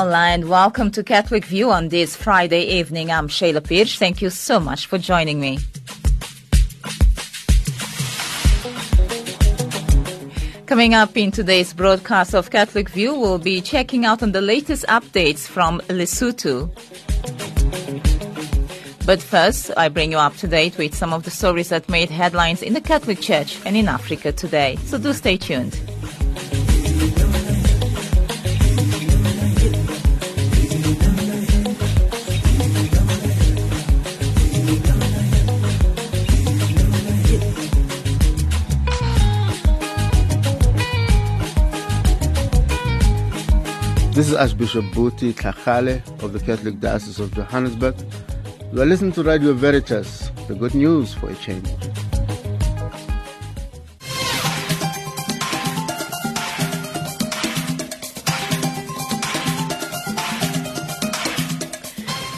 Online, welcome to Catholic View on this Friday evening. I'm Shayla Pierce. Thank you so much for joining me. Coming up in today's broadcast of Catholic View, we'll be checking out on the latest updates from Lesotho. But first, I bring you up to date with some of the stories that made headlines in the Catholic Church and in Africa today. So do stay tuned. This is Archbishop Buti Tlhagale of the Catholic Diocese of Johannesburg. You are listening to Radio Veritas, the good news for a change.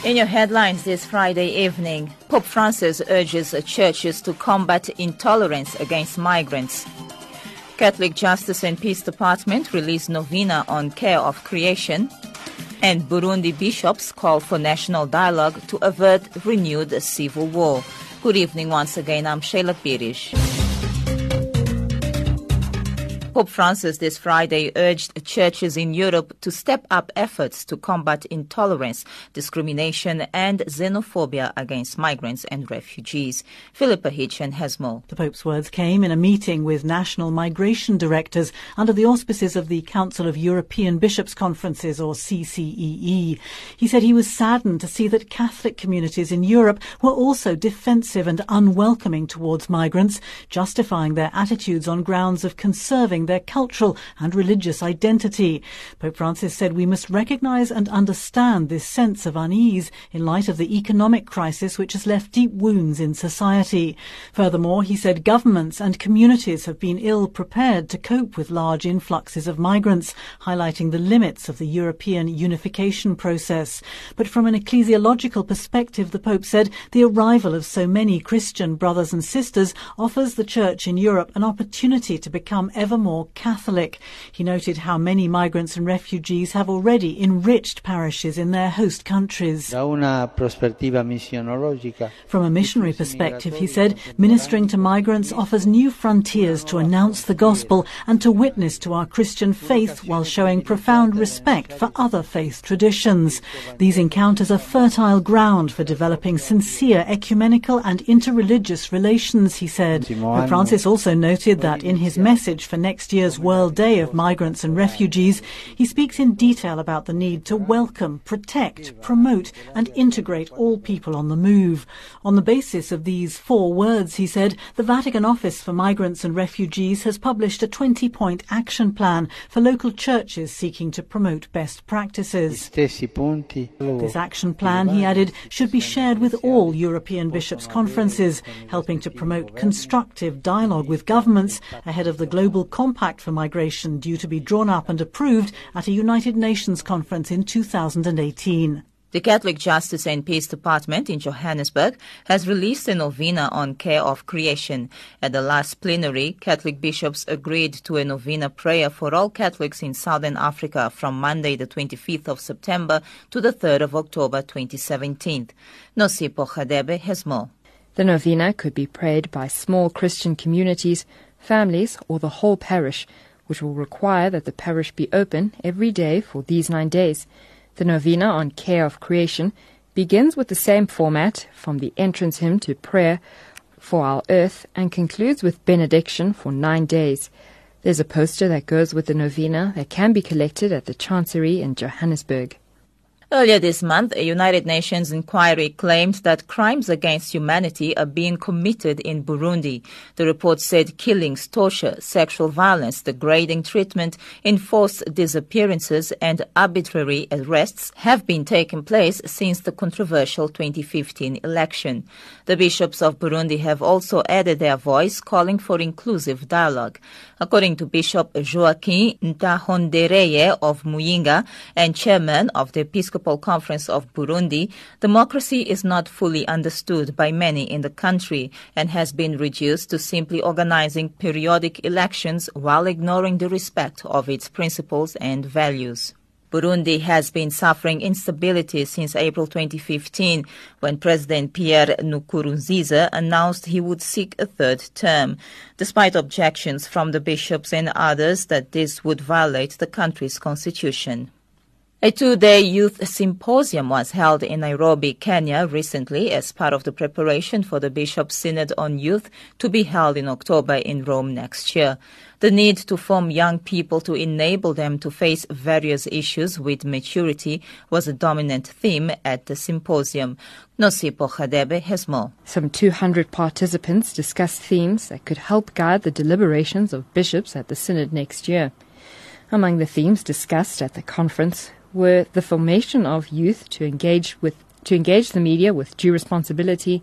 In your headlines this Friday evening, Pope Francis urges churches to combat intolerance against migrants. Catholic Justice and Peace Department released novena on care of creation. And Burundi bishops call for national dialogue to avert renewed civil war. Good evening once again. I'm Sheila Pirish. Pope Francis this Friday urged churches in Europe to step up efforts to combat intolerance, discrimination, and xenophobia against migrants and refugees. Philippa Hitchen has more. The Pope's words came in a meeting with national migration directors under the auspices of the Council of European Bishops' Conferences, or CCEE. He said he was saddened to see that Catholic communities in Europe were also defensive and unwelcoming towards migrants, justifying their attitudes on grounds of conserving their cultural and religious identity. Pope Francis said we must recognize and understand this sense of unease in light of the economic crisis which has left deep wounds in society. Furthermore, he said governments and communities have been ill prepared to cope with large influxes of migrants, highlighting the limits of the European unification process. But from an ecclesiological perspective, the Pope said the arrival of so many Christian brothers and sisters offers the Church in Europe an opportunity to become ever more more Catholic. He noted how many migrants and refugees have already enriched parishes in their host countries. From a missionary perspective, he said, ministering to migrants offers new frontiers to announce the gospel and to witness to our Christian faith while showing profound respect for other faith traditions. These encounters are fertile ground for developing sincere ecumenical and interreligious relations, he said. Pope Francis also noted that in his message for next next year's World Day of Migrants and Refugees, he speaks in detail about the need to welcome, protect, promote, and integrate all people on the move. On the basis of these four words, he said, the Vatican Office for Migrants and Refugees has published a 20 point action plan for local churches seeking to promote best practices. This action plan, he added, should be shared with all European bishops' conferences, helping to promote constructive dialogue with governments ahead of the global compact for migration due to be drawn up and approved at a United Nations conference in 2018. The Catholic Justice and Peace Department in Johannesburg has released a novena on care of creation. At the last plenary, Catholic bishops agreed to a novena prayer for all Catholics in Southern Africa from Monday, the 25th of September to the 3rd of October 2017. Nosipo Khadebe has more. The novena could be prayed by small Christian communities families, or the whole parish, which will require that the parish be open every day for these nine days. The novena on care of creation begins with the same format from the entrance hymn to prayer for our earth and concludes with benediction for nine days. There's a poster that goes with the novena that can be collected at the Chancery in Johannesburg. Earlier this month, a United Nations inquiry claimed that crimes against humanity are being committed in Burundi. The report said killings, torture, sexual violence, degrading treatment, enforced disappearances, and arbitrary arrests have been taking place since the controversial 2015 election. The bishops of Burundi have also added their voice, calling for inclusive dialogue. According to Bishop Joaquin Ntahondereye of Muyinga and chairman of the Episcopal Conference of Burundi, democracy is not fully understood by many in the country and has been reduced to simply organizing periodic elections while ignoring the respect of its principles and values. Burundi has been suffering instability since April 2015 when President Pierre Nkurunziza announced he would seek a third term, despite objections from the bishops and others that this would violate the country's constitution. A two-day youth symposium was held in Nairobi, Kenya recently as part of the preparation for the Bishop Synod on Youth to be held in October in Rome next year. The need to form young people to enable them to face various issues with maturity was a dominant theme at the symposium. Nosipo has more. Some 200 participants discussed themes that could help guide the deliberations of bishops at the Synod next year. Among the themes discussed at the conference were the formation of youth to engage with to engage the media with due responsibility,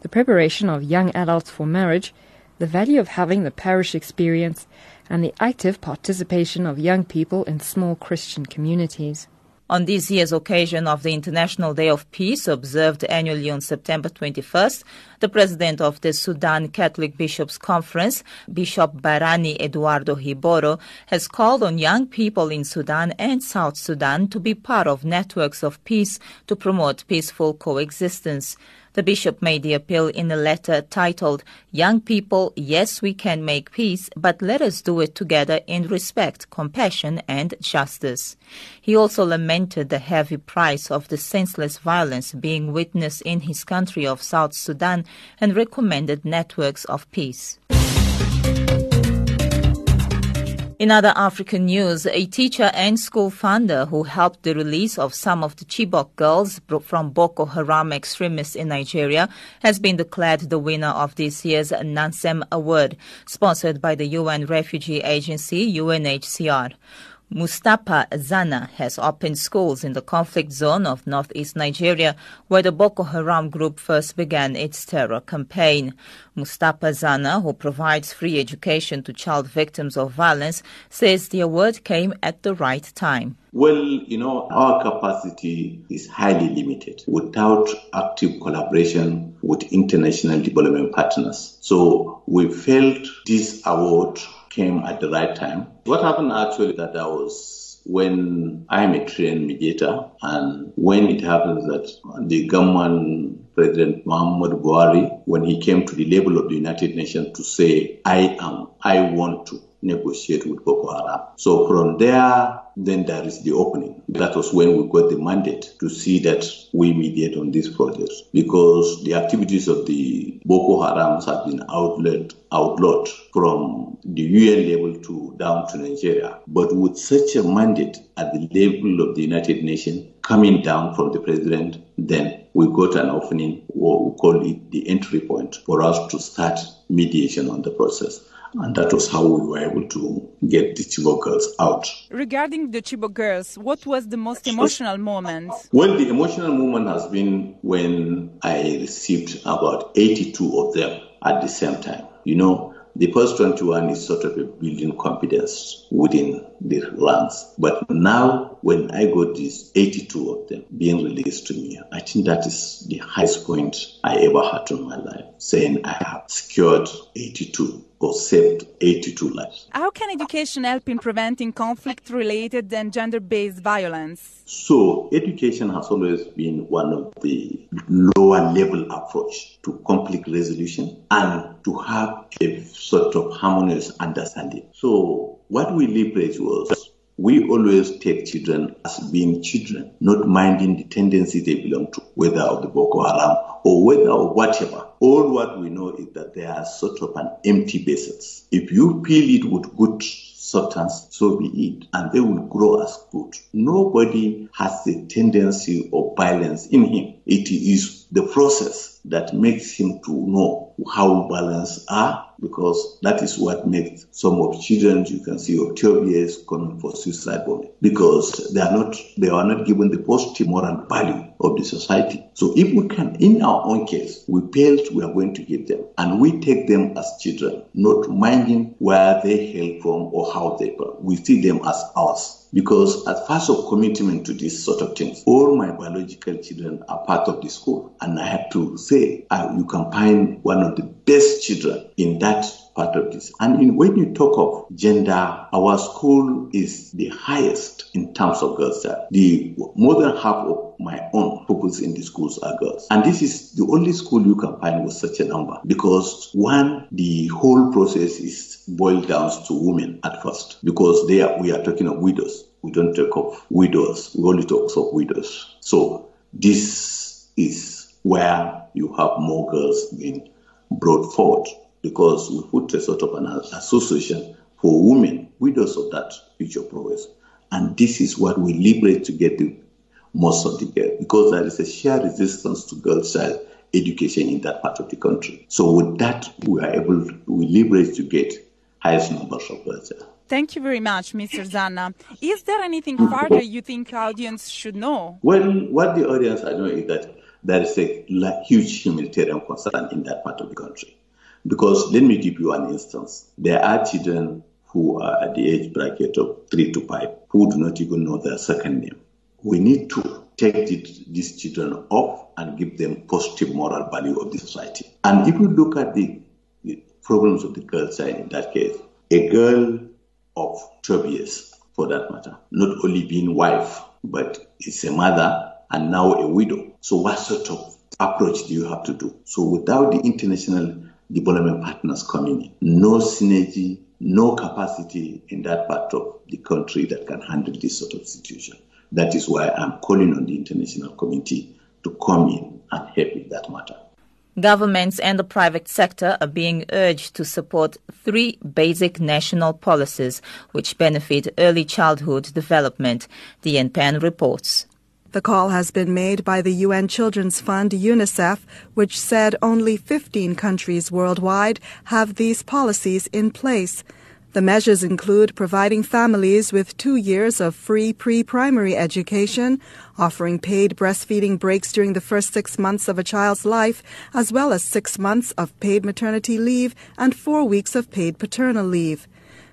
the preparation of young adults for marriage, the value of having the parish experience, and the active participation of young people in small Christian communities. On this year's occasion of the International Day of Peace, observed annually on September 21st, the president of the Sudan Catholic Bishops' Conference, Bishop Barani Eduardo Hiiboro, has called on young people in Sudan and South Sudan to be part of networks of peace to promote peaceful coexistence. The bishop made the appeal in a letter titled, Young People, Yes, We Can Make Peace, but let us do it together in respect, compassion, and justice. He also lamented the heavy price of the senseless violence being witnessed in his country of South Sudan and recommended networks of peace. In other African news, a teacher and school founder who helped the release of some of the Chibok girls from Boko Haram extremists in Nigeria has been declared the winner of this year's Nansen Award, sponsored by the UN Refugee Agency, UNHCR. Mustapha Zannah has opened schools in the conflict zone of northeast Nigeria, where the Boko Haram group first began its terror campaign. Mustapha Zannah, who provides free education to child victims of violence, says the award came at the right time. Well, you know, our capacity is highly limited without active collaboration with international development partners. So we felt this award came at the right time. What happened actually that I was when I'm a trained mediator and when it happens that the government President Muhammad Buhari, when he came to the level of the United Nations to say, I am, I want to negotiate with Boko Haram. So from there, then there is the opening. That was when we got the mandate to see that we mediate on this project because the activities of the Boko Harams have been outlawed, outlawed from the UN level to down to Nigeria. But with such a mandate at the level of the United Nations coming down from the president, then we got an opening, what we call it the entry point for us to start mediation on the process. And that was how we were able to get the Chibok girls out. Regarding the Chibok girls, what was the most emotional moment? Well, the emotional moment has been when I received about 82 of them at the same time. You know, the first 21 is sort of a building confidence within the ranks. But now, when I got these 82 of them being released to me, I think that is the highest point I ever had in my life, saying I have secured 82 or saved 82 lives. How can education help in preventing conflict related and gender based violence? So, education has always been one of the lower level approach to conflict resolution and to have a sort of harmonious understanding. So, what we leverage was we always take children as being children, not minding the tendency they belong to, whether of the Boko Haram or whether or whatever. All what we know is that they are sort of an empty vessels. If you fill it with good substance, so be it, and they will grow as good. Nobody has a tendency of violence in him. It is the process that makes him to know how balanced are because that is what makes some of children you can see of 12 years coming for suicide bombing because they are not they are not given the positive moral value of the society. So if we can, in our own case, we failed, we are going to give them, and we take them as children, not minding where they hail from or how they come. We see them as ours. Because as part of commitment to this sort of things, all my biological children are part of the school. And I have to say, uh, you can find one of the best children in that part of this. And in, when you talk of gender, our school is the highest in terms of girls. The more than half of my own pupils in the schools are girls. And this is the only school you can find with such a number because one, the whole process is boiled down to women at first because they are, we are talking of widows. We don't talk of widows. We only talk of widows. So this is where you have more girls being brought forward because we put a sort of an association for women, widows of that future progress. And this is what we liberate to get the most of the girls because there is a sheer resistance to girl child education in that part of the country. So with that, we are able, we liberate to get highest numbers of girls Thank you very much, Mr. Zannah. Is there anything further you think audience should know? Well, what the audience I know is that there is a huge humanitarian concern in that part of the country. Because let me give you an instance. There are children who are at the age bracket of three to five who do not even know their second name. We need to take these children off and give them positive moral value of the society. And if you look at the, the problems of the girl child in that case, a girl of 12 years, for that matter, not only being wife, but is a mother and now a widow. So what sort of approach do you have to do? So without the international development partners coming in. No synergy, no capacity in that part of the country that can handle this sort of situation. That is why I'm calling on the international community to come in and help in that matter. Governments and the private sector are being urged to support three basic national policies which benefit early childhood development, the UNPAN reports. The call has been made by the UN Children's Fund, UNICEF, which said only 15 countries worldwide have these policies in place. The measures include providing families with two years of free pre-primary education, offering paid breastfeeding breaks during the first six months of a child's life, as well as six months of paid maternity leave and four weeks of paid paternal leave.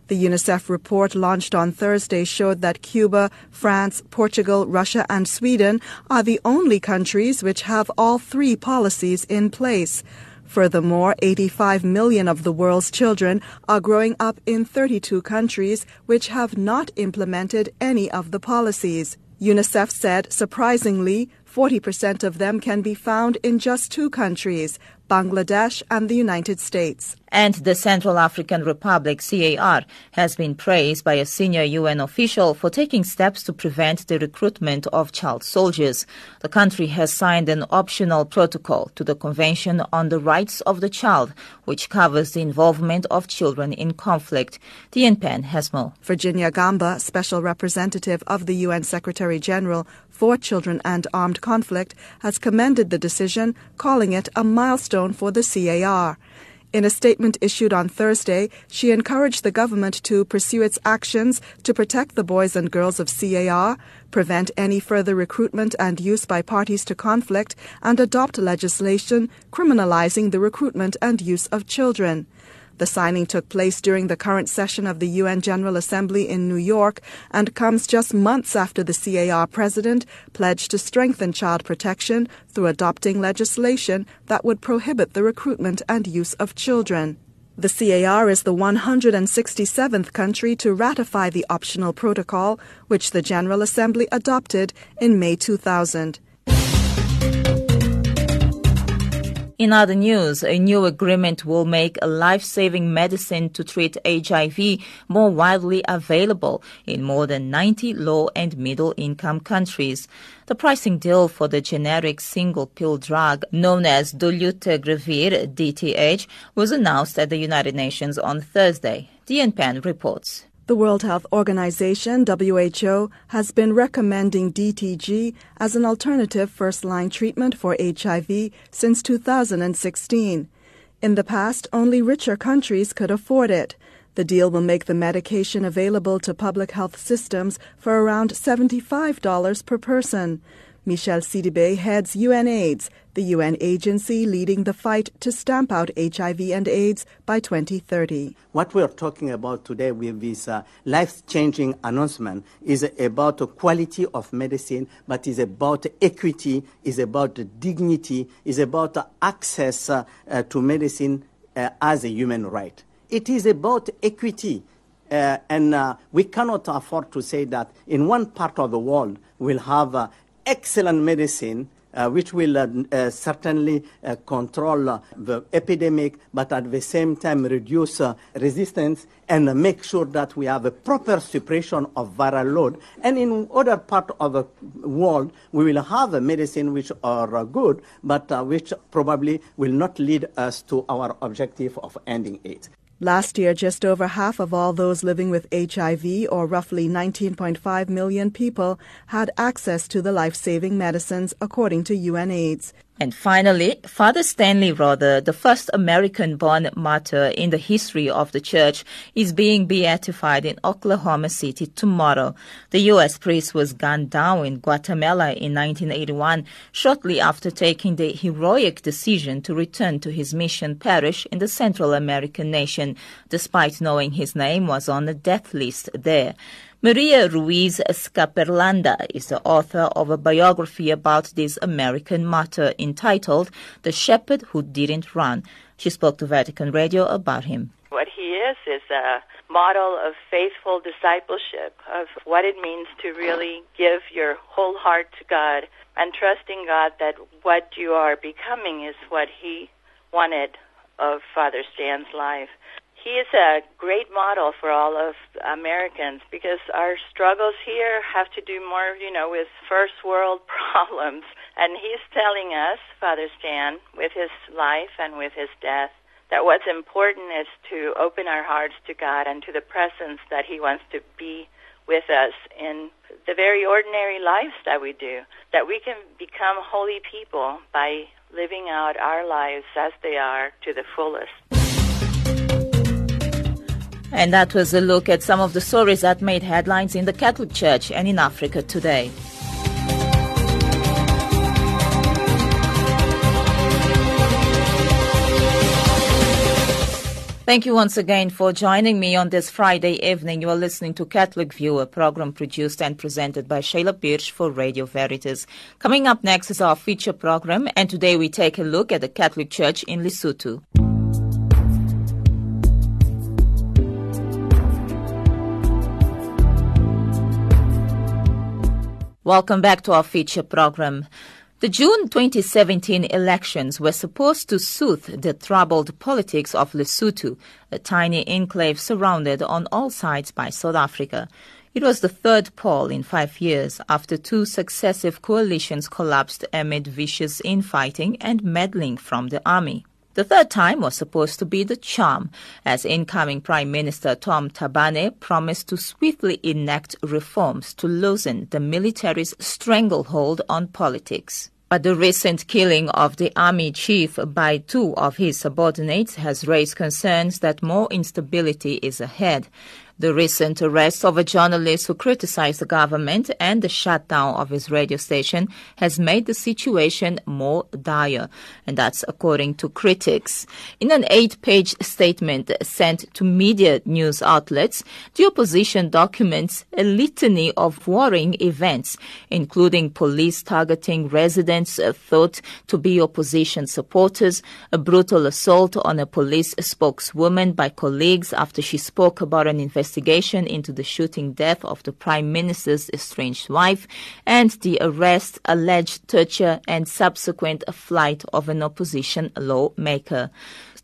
The UNICEF report launched on Thursday showed that Cuba, France, Portugal, Russia, and Sweden are the only countries which have all three policies in place. Furthermore, 85 million of the world's children are growing up in 32 countries which have not implemented any of the policies. UNICEF said, surprisingly, 40% of them can be found in just two countries, Bangladesh and the United States. And the Central African Republic, CAR, has been praised by a senior UN official for taking steps to prevent the recruitment of child soldiers. The country has signed an optional protocol to the Convention on the Rights of the Child, which covers the involvement of children in conflict. The UNPAN has more. Virginia Gamba, special representative of the UN Secretary General for Children and Armed Conflict, has commended the decision, calling it a milestone for the CAR. In a statement issued on Thursday, she encouraged the government to pursue its actions to protect the boys and girls of CAR, prevent any further recruitment and use by parties to conflict, and adopt legislation criminalizing the recruitment and use of children. The signing took place during the current session of the UN General Assembly in New York and comes just months after the CAR president pledged to strengthen child protection through adopting legislation that would prohibit the recruitment and use of children. The CAR is the 167th country to ratify the optional protocol, which the General Assembly adopted in May 2000. In other news, a new agreement will make a life-saving medicine to treat HIV more widely available in more than 90 low and middle income countries. The pricing deal for the generic single pill drug known as dolutegravir DTG was announced at the United Nations on Thursday. UNPAN reports. The World Health Organization, WHO, has been recommending DTG as an alternative first line treatment for HIV since 2016. In the past, only richer countries could afford it. The deal will make the medication available to public health systems for around $75 per person. Michel Sidibe heads UNAIDS, the UN agency leading the fight to stamp out HIV and AIDS by 2030. What we are talking about today with this uh, life-changing announcement is about the quality of medicine, but is about equity, is about dignity, is about access uh, uh, to medicine uh, as a human right. It is about equity. Uh, and uh, we cannot afford to say that in one part of the world we'll have uh, excellent medicine uh, which will uh, uh, certainly uh, control uh, the epidemic, but at the same time reduce uh, resistance and make sure that we have a proper suppression of viral load. And in other part of the world, we will have a medicine which are good, but which probably will not lead us to our objective of ending AIDS. Last year, just over half of all those living with HIV, or roughly 19.5 million people, had access to the life saving medicines, according to UNAIDS. And finally, Father Stanley Rother, the first American born martyr in the history of the church, is being beatified in Oklahoma City tomorrow. The U.S. priest was gunned down in Guatemala in 1981, shortly after taking the heroic decision to return to his mission parish in the Central American nation, despite knowing his name was on the death list there. Maria Ruiz Scaperlanda is the author of a biography about this American martyr entitled The Shepherd Who Didn't Run. She spoke to Vatican Radio about him. What he is is a model of faithful discipleship, of what it means to really give your whole heart to God and trusting God that what you are becoming is what he wanted of Father Stan's life he is a great model for all of Americans because our struggles here have to do more, you know, with first world problems. And he's telling us, Father Stan, with his life and with his death, that what's important is to open our hearts to God and to the presence that he wants to be with us in the very ordinary lives that we do, that we can become holy people by living out our lives as they are to the fullest. And that was a look at some of the stories that made headlines in the Catholic Church and in Africa today. Thank you once again for joining me on this Friday evening. You are listening to Catholic View, a program produced and presented by Sheila Birch for Radio Veritas. Coming up next is our feature program, and today we take a look at the Catholic Church in Lesotho. Welcome back to our feature program. The June 2017 elections were supposed to soothe the troubled politics of Lesotho, a tiny enclave surrounded on all sides by South Africa. It was the third poll in five years after two successive coalitions collapsed amid vicious infighting and meddling from the army. The third time was supposed to be the charm, as incoming Prime Minister Tom Thabane promised to swiftly enact reforms to loosen the military's stranglehold on politics. But the recent killing of the army chief by two of his subordinates has raised concerns that more instability is ahead. The recent arrest of a journalist who criticized the government and the shutdown of his radio station has made the situation more dire, and that's according to critics. In an eight-page statement sent to media news outlets, the opposition documents a litany of worrying events, including police targeting residents thought to be opposition supporters, a brutal assault on a police spokeswoman by colleagues after she spoke about an investigation investigation into the shooting death of the Prime Minister's estranged wife and the arrest, alleged torture, and subsequent flight of an opposition lawmaker.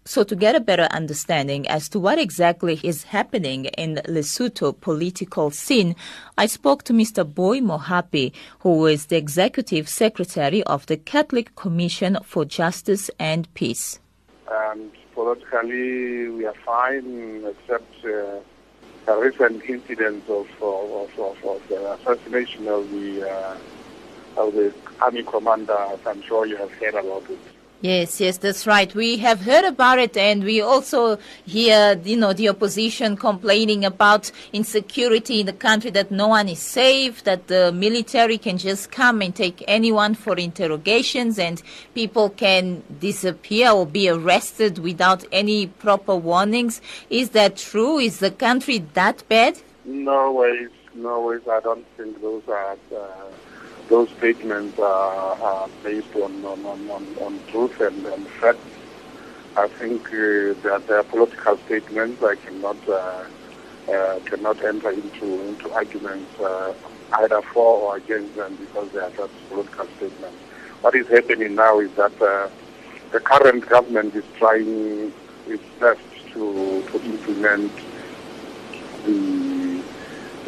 So, to get a better understanding as to what exactly is happening in Lesotho political scene, I spoke to Mr. Booi Mohapi, who is the executive secretary of the Catholic Commission for Justice and Peace. Um, politically, we are fine, except uh, a recent incident of, of, of, of the assassination of the uh, of the army commander. I'm sure you have heard about it. Yes, yes, that's right. We have heard about it and we also hear, you know, the opposition complaining about insecurity in the country, that no one is safe, that the military can just come and take anyone for interrogations and people can disappear or be arrested without any proper warnings. Is that true? Is the country that bad? No ways, no ways. I don't think those are. Uh those statements are, are based on, on, on, on, truth and, and facts. I think uh, that they are political statements. I cannot uh, uh, cannot enter into into arguments uh, either for or against them because they are just political statements. What is happening now is that uh, the current government is trying its best to to implement the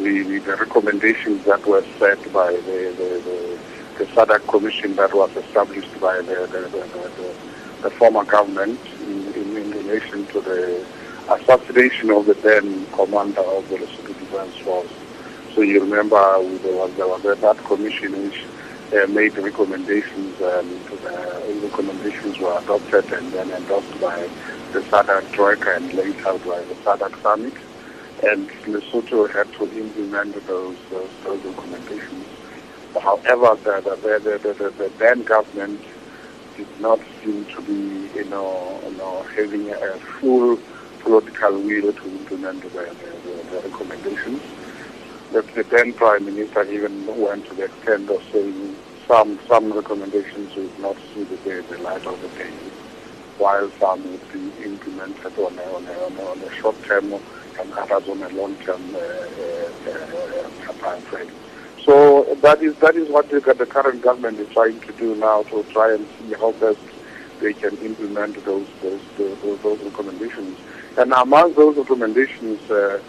the, the, recommendations that were set by the, the, the, the SADC commission that was established by the, the, the, the former government in, in, in, relation to the assassination of the then commander of the Lesotho Defense Force. So you remember uh, there was, there was that commission which uh, made recommendations and the recommendations were adopted and then endorsed by the SADC Troika and later by the SADC Summit and Lesotho had to implement those, those, those recommendations. However, the, the, the, the, the then government did not seem to be, you know, you know having a full political will to implement the, the, the recommendations. The, the then Prime Minister even went to the extent of saying some some recommendations would not see the, day, the light of the day, while some would be implemented on a, on a, on a, on a short term and others on a long-term uh, uh, uh, time frame. So that is that is what the, current government is trying to do now to try and see how best they can implement those those those, those recommendations. And among those recommendations, uh,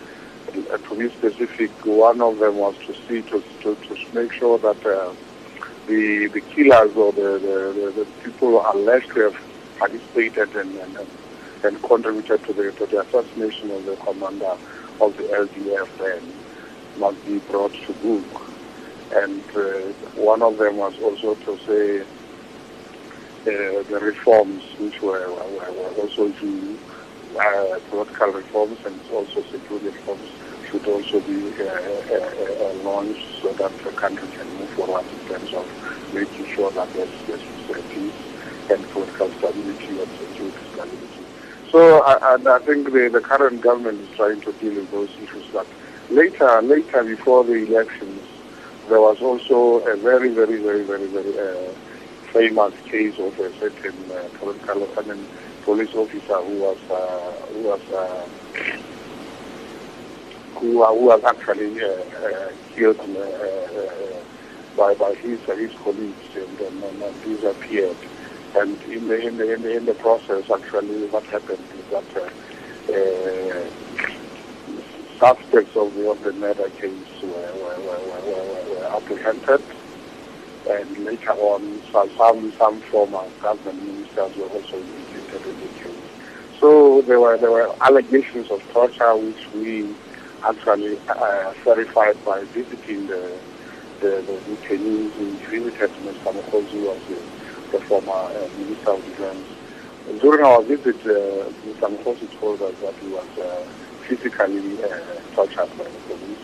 to be specific, one of them was to see to to, to make sure that uh, the the killers or the, the, the, people alleged to have participated and, and, and and contributed to the, to the assassination of the commander of the LDF then must be brought to book. And uh, one of them was also to say uh, the reforms which were, were, were also due, uh, political reforms and also security reforms should also be uh, uh, uh, launched so that the country can move forward in terms of making sure that there's, there's peace and political stability and security stability. So I, I think the, the current government is trying to deal with those issues. But later, later before the elections, there was also a very, very, very, very, very uh, famous case of a certain uh, mean, police officer who was uh, who was uh, who, who was actually uh, uh, killed by by his his colleagues and, and disappeared. And in the, in the, in the, in the process, actually, what happened is that uh, uh, suspects of the, of the murder case were, were, were, were, were apprehended. And later on, some, some former government ministers were also implicated in the case. So there were, there were allegations of torture which we actually uh, verified by visiting the, the, detainees who visited Mr. Was the the former uh, Minister of Defense. During our visit, uh, Mr. Told us that he was uh, physically uh, tortured by the police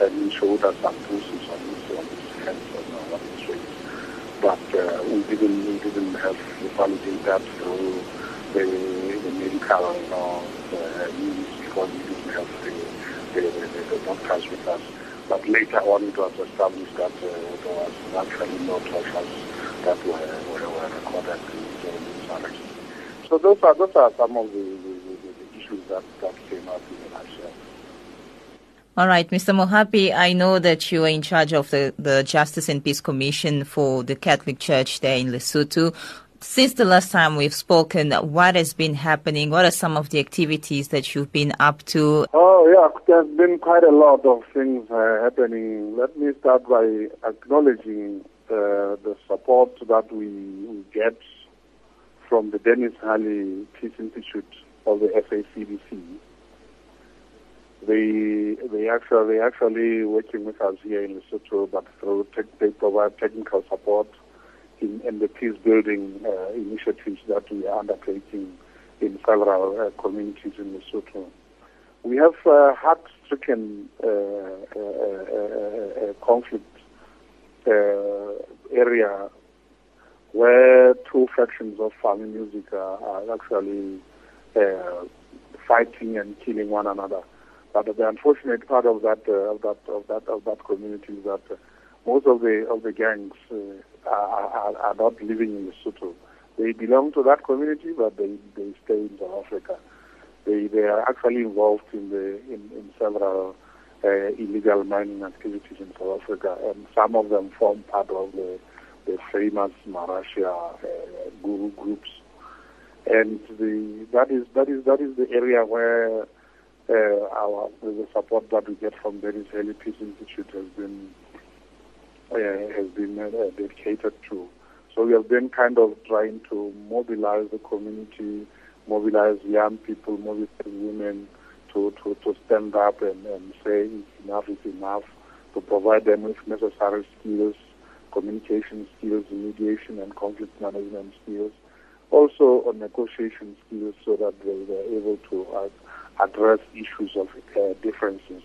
and he showed us some bruises on his, on his hands and on his face. But we didn't we didn't have to validate that through the, the medical you because we didn't have the, the, the, the doctors with us. But later on it was established that uh, there was actually no tortures that were, were, were recorded during this election. So those are, those are some of the, the, the issues that, that came up in the nutshell. All right, Mr. Mohapi, I know that you are in charge of the, the Justice and Peace Commission for the Catholic Church there in Lesotho. Since the last time we've spoken, what has been happening? What are some of the activities that you've been up to? Oh, yeah, there's been quite a lot of things uh, happening. Let me start by acknowledging uh, the support that we, we, get from the Denis Hurley Peace Institute of the SACBC. They they actually they actually working with us here in Lesotho, but through they provide technical support in, in the peace building uh, initiatives that we are undertaking in several uh, communities in Lesotho. We have uh, heart-stricken uh, uh, conflict area where two factions of famo music are, are actually fighting and killing one another. But the unfortunate part of that uh, of that of that of that community is that uh, most of the of the gangs uh, are, are, are not living in Lesotho. They belong to that community, but they, they stay in South Africa. They they are actually involved in the in, in several uh, illegal mining activities in South Africa, and some of them form part of the the famous Marashea uh, guru groups. And the that is that is that is the area where uh, our the support that we get from the Hurley Peace Institute has been uh, has been uh, dedicated to. So we have been kind of trying to mobilize the community, mobilize young people, mobilize women to, to, to stand up and, and say enough is enough, to provide them with necessary skills, communication skills, mediation and conflict management skills, also on negotiation skills so that they are able to uh, address issues of uh, differences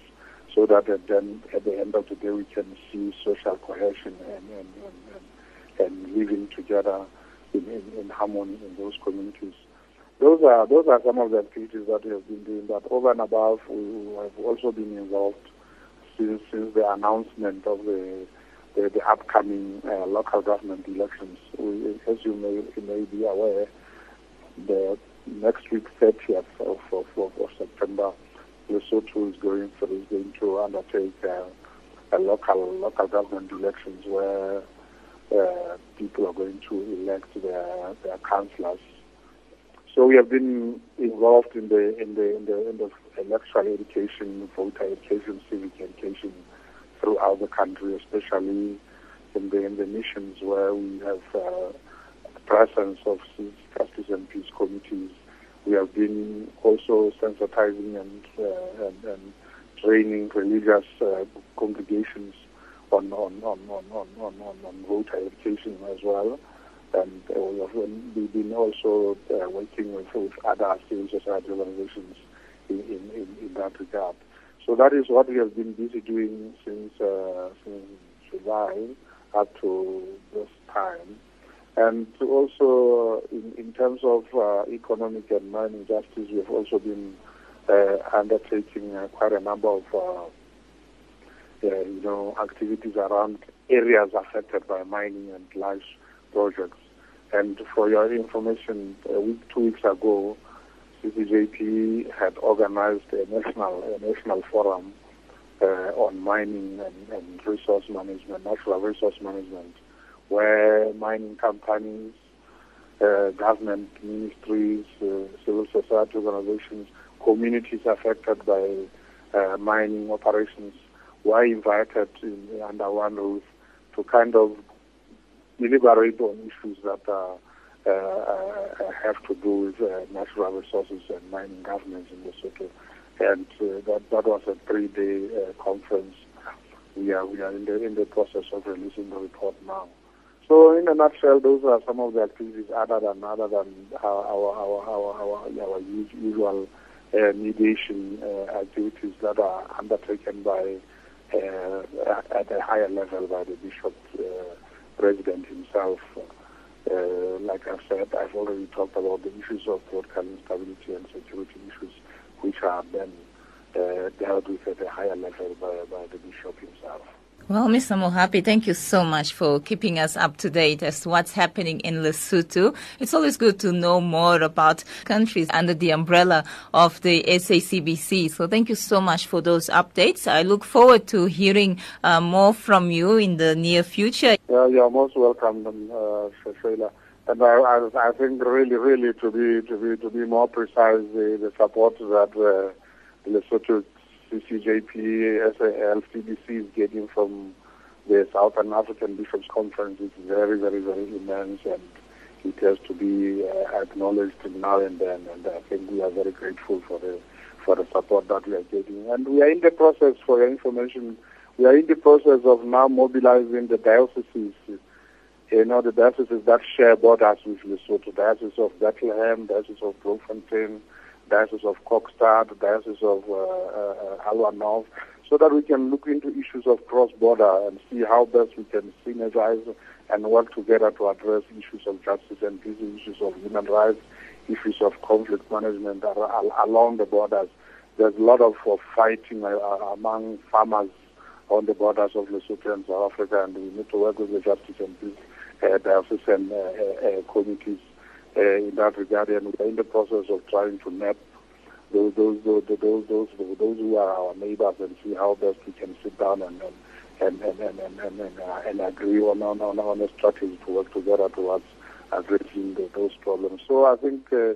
so that then at the end of the day we can see social cohesion and, and, and, and living together in, in, in, harmony in those communities. Those are those are some of the activities that we have been doing. But over and above, we have also been involved since since the announcement of the the, the upcoming uh, local government elections. We, as you may you may be aware, the next week, 30th of, of, of, of September, Lesotho is going for is going to undertake uh, a local local government elections where uh, people are going to elect their their councillors. So we have been involved in the in the in the in the electoral education, voter education, civic education throughout the country, especially in the in the missions where we have uh, presence of justice and peace committees. We have been also sensitizing and, uh, and, and, training religious uh, congregations on on, on, on, on, on, on voter education as well. And uh, we have been also uh, working with, with other civil society organizations in, in, in, that regard. So that is what we have been busy doing since, uh, since July up to this time. And also, in, in terms of uh, economic and mining justice, we have also been uh, undertaking uh, quite a number of, uh, you know, activities around areas affected by mining and large projects. And for your information, a week, two weeks ago, CCJP had organized a national, a national forum uh, on mining and, and resource management, natural resource management where mining companies, uh, government ministries, uh, civil society organizations, communities affected by uh, mining operations were invited in, under one roof to kind of deliberate on issues that uh, uh, have to do with uh, natural resources and mining governance in Lesotho. And that, that was a three-day conference. We are, we are in the, in the process of releasing the report now. So, in a nutshell, those are some of the activities other than other than our our our our, our, usual uh, mediation uh, activities that are undertaken by uh, at a higher level by the bishop uh, president himself. Uh, like I've said, I've already talked about the issues of political instability and security issues, which are then uh, dealt with at a higher level by, by the bishop himself. Well, Mr. Mohapi, thank you so much for keeping us up to date as to what's happening in Lesotho. It's always good to know more about countries under the umbrella of the SACBC. So thank you so much for those updates. I look forward to hearing uh, more from you in the near future. Yeah, you're most welcome, uh, Shayla. And I, I, I, think really, really to be to be to be more precise, the, the support that uh, Lesotho CCJP, SAL, CBC is getting from the Southern African Bishops Conference is very, very, very immense and it has to be uh, acknowledged now and then. And I think we are very grateful for the for the support that we are getting. And we are in the process, for your information, we are in the process of now mobilizing the dioceses you know, the dioceses that share borders with Lesotho, Diocese of Bethlehem, Diocese of Bloemfontein, Diocese of Kokstad, Diocese of uh, uh, Aliwal North, so that we can look into issues of cross-border and see how best we can synergize and work together to address issues of justice and these issues of human rights, issues of conflict management along the borders. There's a lot of, of fighting uh, among farmers on the borders of Lesotho and South Africa, and we need to work with the justice and peace uh, diocesan uh, uh, uh, in that regard, and we're in the process of trying to map those those those those those, those who are our neighbors and see how best we can sit down and and and and and, and, and, uh, and agree on, on on on a strategy to work together towards addressing the, those problems. So I think. Uh,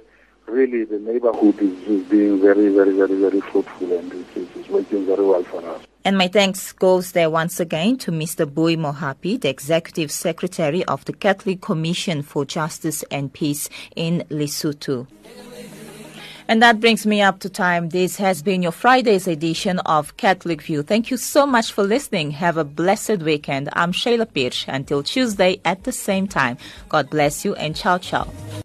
really the neighborhood is, is, being very, very, very, very fruitful and it is working very well for us. And my thanks goes there once again to Mr. Booi Mohapi, the Executive Secretary of the Catholic Commission for Justice and Peace in Lesotho. And that brings me up to time. This has been your Friday's edition of Catholic View. Thank you so much for listening. Have a blessed weekend. I'm Sheila Pires. Until Tuesday at the same time. God bless you and ciao ciao.